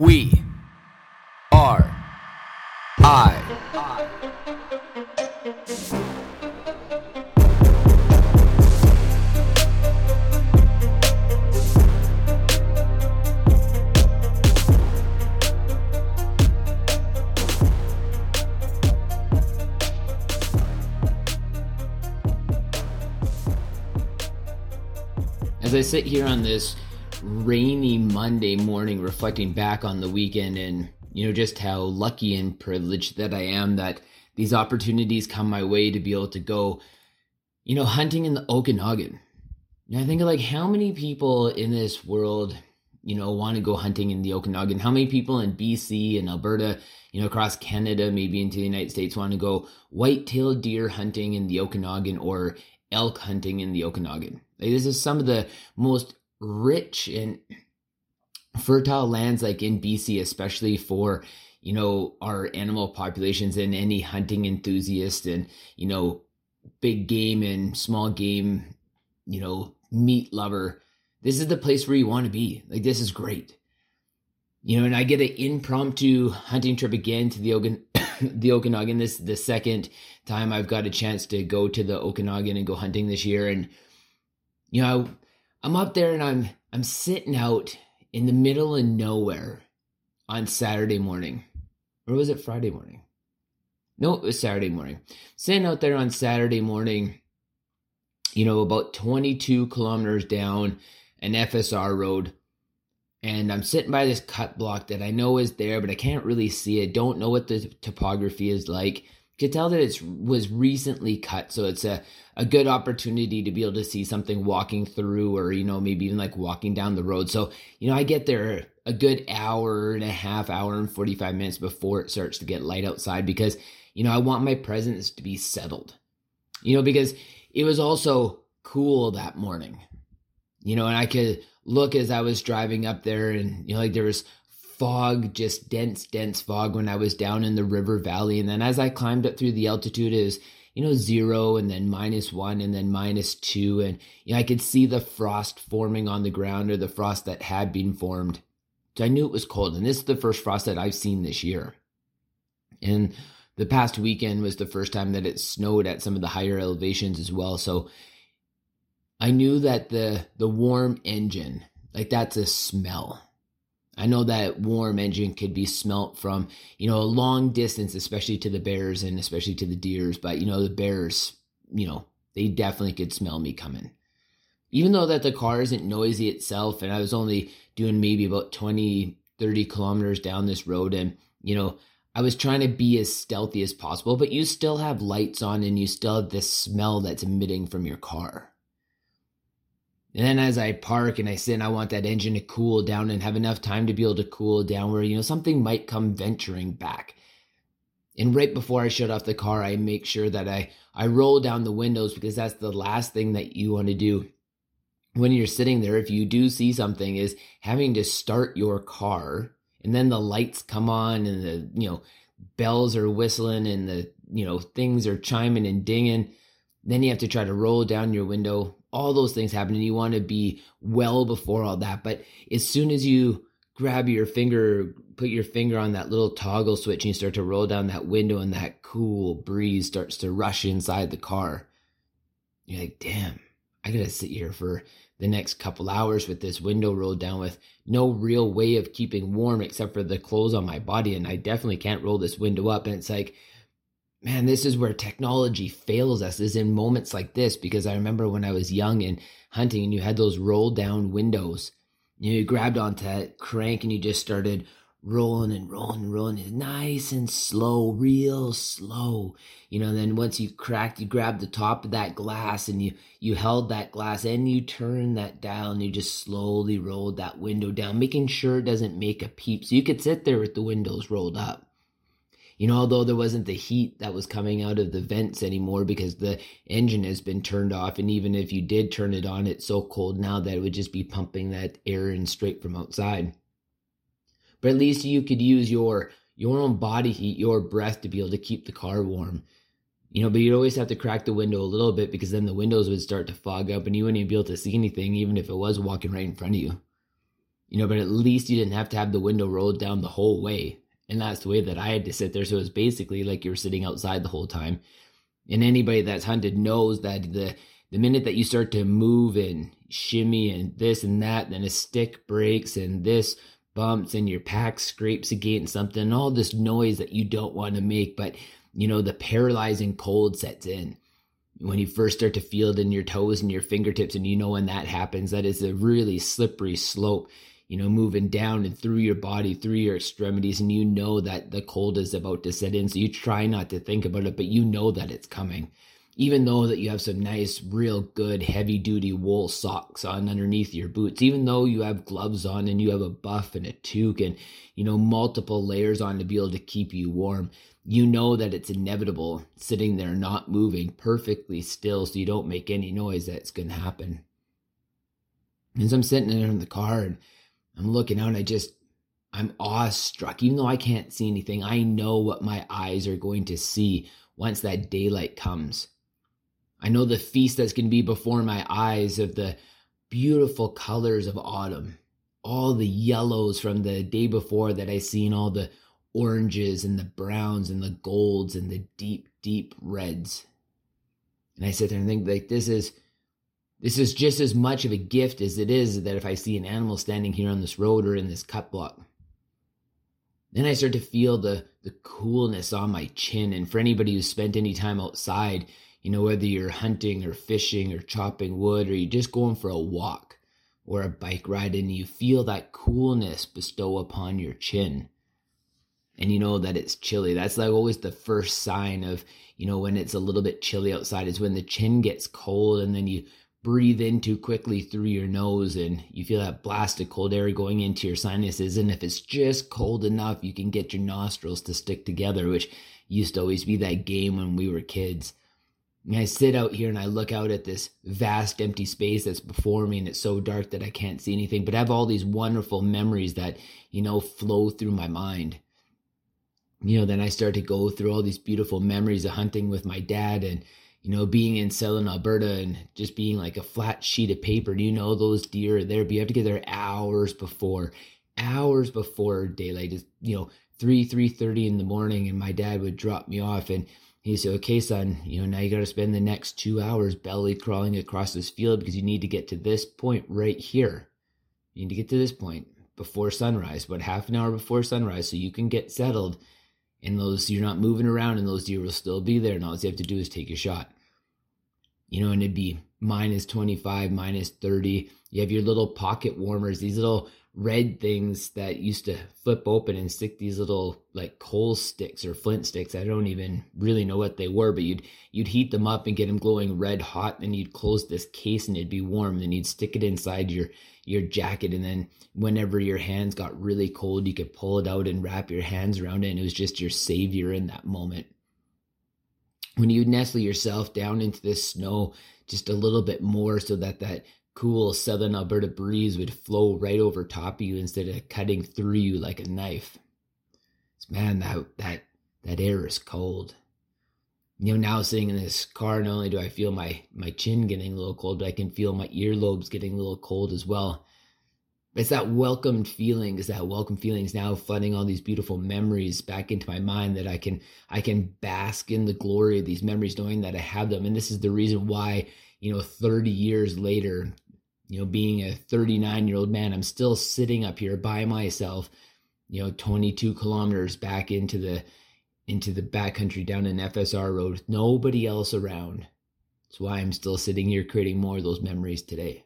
We are I. As I sit here on this rainy Monday morning, reflecting back on the weekend and, you know, just how lucky and privileged that I am that these opportunities come my way to be able to go, you know, hunting in the Okanagan. And I think like how many people in this world, you know, want to go hunting in the Okanagan? How many people in BC and Alberta, you know, across Canada, maybe into the United States want to go white-tailed deer hunting in the Okanagan or elk hunting in the Okanagan? Like, this is some of the most rich and fertile lands, like in BC, especially for you know our animal populations and any hunting enthusiast and you know big game and small game, you know meat lover. This is the place where you want to be. Like this is great. You know, and I get an impromptu hunting trip again to the Ogan the Okanagan. This the second time I've got a chance to go to the Okanagan and go hunting this year. And you know, I'm up there and I'm I'm sitting out in the middle of nowhere on Saturday morning. Or was it Friday morning? No, it was Saturday morning. Sitting out there on Saturday morning, you know, about 22 kilometers down an FSR road. And I'm sitting by this cut block that I know is there, but I can't really see it. Don't know what the topography is like could tell that it was recently cut so it's a, a good opportunity to be able to see something walking through or you know maybe even like walking down the road. So you know i get there a good hour and a half hour and 45 minutes before it starts to get light outside because you know i want my presence to be settled. You know because it was also cool that morning. You know and i could look as i was driving up there and you know like there was fog, just dense, dense fog when I was down in the river valley. And then as I climbed up through the altitude, it was, you know, zero and then minus one and then minus two. And, you know, I could see the frost forming on the ground or the frost that had been formed. So I knew it was cold. And this is the first frost that I've seen this year. And the past weekend was the first time that it snowed at some of the higher elevations as well. So I knew that the the warm engine, like that's a smell I know that warm engine could be smelt from, you know, a long distance, especially to the bears and especially to the deers. But, you know, the bears, you know, they definitely could smell me coming. Even though that the car isn't noisy itself, and I was only doing maybe about 20, 30 kilometers down this road, and, you know, I was trying to be as stealthy as possible, but you still have lights on and you still have this smell that's emitting from your car. And then as I park and I sit and I want that engine to cool down and have enough time to be able to cool down where, you know, something might come venturing back. And right before I shut off the car, I make sure that I, I roll down the windows because that's the last thing that you want to do when you're sitting there. If you do see something, is having to start your car and then the lights come on and the, you know, bells are whistling and the, you know, things are chiming and dinging. Then you have to try to roll down your window all those things happen and you want to be well before all that. But as soon as you grab your finger put your finger on that little toggle switch and you start to roll down that window and that cool breeze starts to rush inside the car you're like damn i gotta sit here for the next couple hours with this window rolled down with no real way of keeping warm except for the clothes on my body. And i definitely can't roll this window up. And it's like man, this is where technology fails us is in moments like this. Because I remember when I was young and hunting and you had those roll down windows, you, grabbed onto that crank and you just started rolling and rolling and rolling nice and slow, real slow. You know, then once you cracked, you grabbed the top of that glass and you you held that glass and you turned that dial and you just slowly rolled that window down, making sure it doesn't make a peep. So you could sit there with the windows rolled up you know, although there wasn't the heat that was coming out of the vents anymore because the engine has been turned off. And even if you did turn it on, it's so cold now that it would just be pumping that air in straight from outside. But at least you could use your your own body heat, your breath to be able to keep the car warm. You know, but you'd always have to crack the window a little bit because then the windows would start to fog up and you wouldn't even be able to see anything, even if it was walking right in front of you. you know, but at least you didn't have to have the window rolled down the whole way. And that's the way that I had to sit there. So it was basically like you're sitting outside the whole time. And anybody that's hunted knows that the the minute that you start to move and shimmy and this and that, then a stick breaks and this bumps and your pack scrapes against something, all this noise that you don't want to make, but you know, the paralyzing cold sets in. When you first start to feel it in your toes and your fingertips, and you know when that happens, that is a really slippery slope you know, moving down and through your body, through your extremities, and you know that the cold is about to set in. So you try not to think about it, but you know that it's coming. Even though that you have some nice, real good, heavy duty wool socks on underneath your boots, even though you have gloves on and you have a buff and a toque and, you know, multiple layers on to be able to keep you warm, you know that it's inevitable sitting there not moving perfectly still so you don't make any noise that's going to happen. As I'm sitting there in the car and I'm looking out and I just, I'm awestruck. Even though I can't see anything, I know what my eyes are going to see once that daylight comes. I know the feast that's going to be before my eyes of the beautiful colors of autumn, all the yellows from the day before that I seen, all the oranges and the browns and the golds and the deep, deep reds. And I sit there and think like this is this is just as much of a gift as it is that if I see an animal standing here on this road or in this cut block. Then I start to feel the the coolness on my chin. And for anybody who's spent any time outside, you know, whether you're hunting or fishing or chopping wood or you're just going for a walk or a bike ride and you feel that coolness bestow upon your chin. And you know that it's chilly. That's like always the first sign of, you know, when it's a little bit chilly outside is when the chin gets cold and then you breathe in too quickly through your nose and you feel that blast of cold air going into your sinuses. And if it's just cold enough, you can get your nostrils to stick together, which used to always be that game when we were kids. And I sit out here and I look out at this vast empty space that's before me and it's so dark that I can't see anything, but I have all these wonderful memories that, you know, flow through my mind. You know, then I start to go through all these beautiful memories of hunting with my dad and you know, being in Southern Alberta and just being like a flat sheet of paper. Do you know those deer are there? But you have to get there hours before, hours before daylight. Is you know three three thirty in the morning, and my dad would drop me off, and he said, "Okay, son, you know now you got to spend the next two hours belly crawling across this field because you need to get to this point right here. You need to get to this point before sunrise, but half an hour before sunrise, so you can get settled." And those you're not moving around and those deer will still be there and all you have to do is take a shot. You know and it'd be minus 25 minus 30 you have your little pocket warmers these little red things that used to flip open and stick these little like coal sticks or flint sticks. I don't even really know what they were but you'd you'd heat them up and get them glowing red hot and you'd close this case and it'd be warm. Then you'd stick it inside your your jacket and then whenever your hands got really cold you could pull it out and wrap your hands around it and it was just your savior in that moment. When you nestle yourself down into the snow just a little bit more so that that cool southern alberta breeze would flow right over top of you instead of cutting through you like a knife. Man that that that air is cold. You know now sitting in this car not only do i feel my my chin getting a little cold but i can feel my earlobes getting a little cold as well. It's that welcomed feeling it's that welcome is now flooding all these beautiful memories back into my mind that i can i can bask in the glory of these memories knowing that i have them. And this is the reason why you know 30 years later you know being a 39 year old man i'm still sitting up here by myself you know 22 kilometers back into the into the backcountry down an FSR road, nobody else around. That's why I'm still sitting here creating more of those memories today.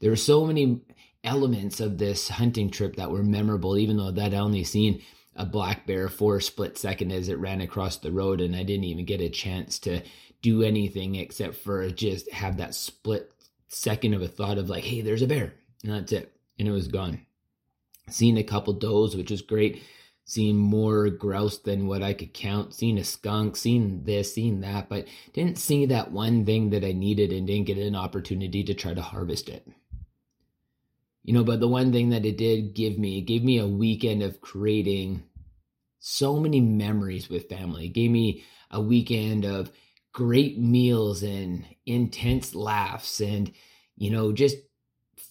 There are so many elements of this hunting trip that were memorable, even though that I only seen a black bear for a split second as it ran across the road, and I didn't even get a chance to do anything except for just have that split second of a thought of like, hey, there's a bear. And that's it. And it was gone. Seen a couple does, which is great seen more grouse than what I could count, seen a skunk, seen this, seen that, but didn't see that one thing that I needed and didn't get an opportunity to try to harvest it. You know, but the one thing that it did give me, it gave me a weekend of creating so many memories with family. It gave me a weekend of great meals and intense laughs and, you know, just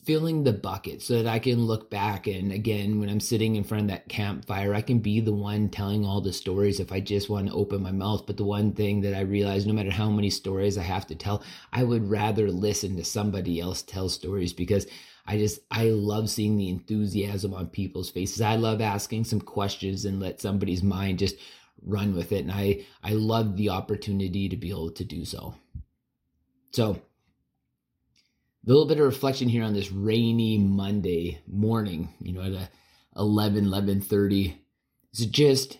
filling the bucket so that I can look back and again when I'm sitting in front of that campfire I can be the one telling all the stories if I just want to open my mouth. But the one thing that I realize no matter how many stories I have to tell I would rather listen to somebody else tell stories because I just I love seeing the enthusiasm on people's faces. I love asking some questions and let somebody's mind just run with it. And I I love the opportunity to be able to do so. So a little bit of reflection here on this rainy Monday morning, you know, at uh, 11, 11.30. It's just,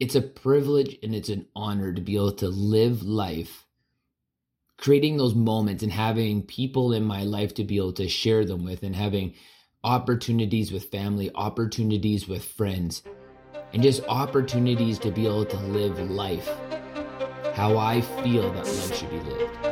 it's a privilege and it's an honor to be able to live life, creating those moments and having people in my life to be able to share them with and having opportunities with family, opportunities with friends, and just opportunities to be able to live life how I feel that life should be lived.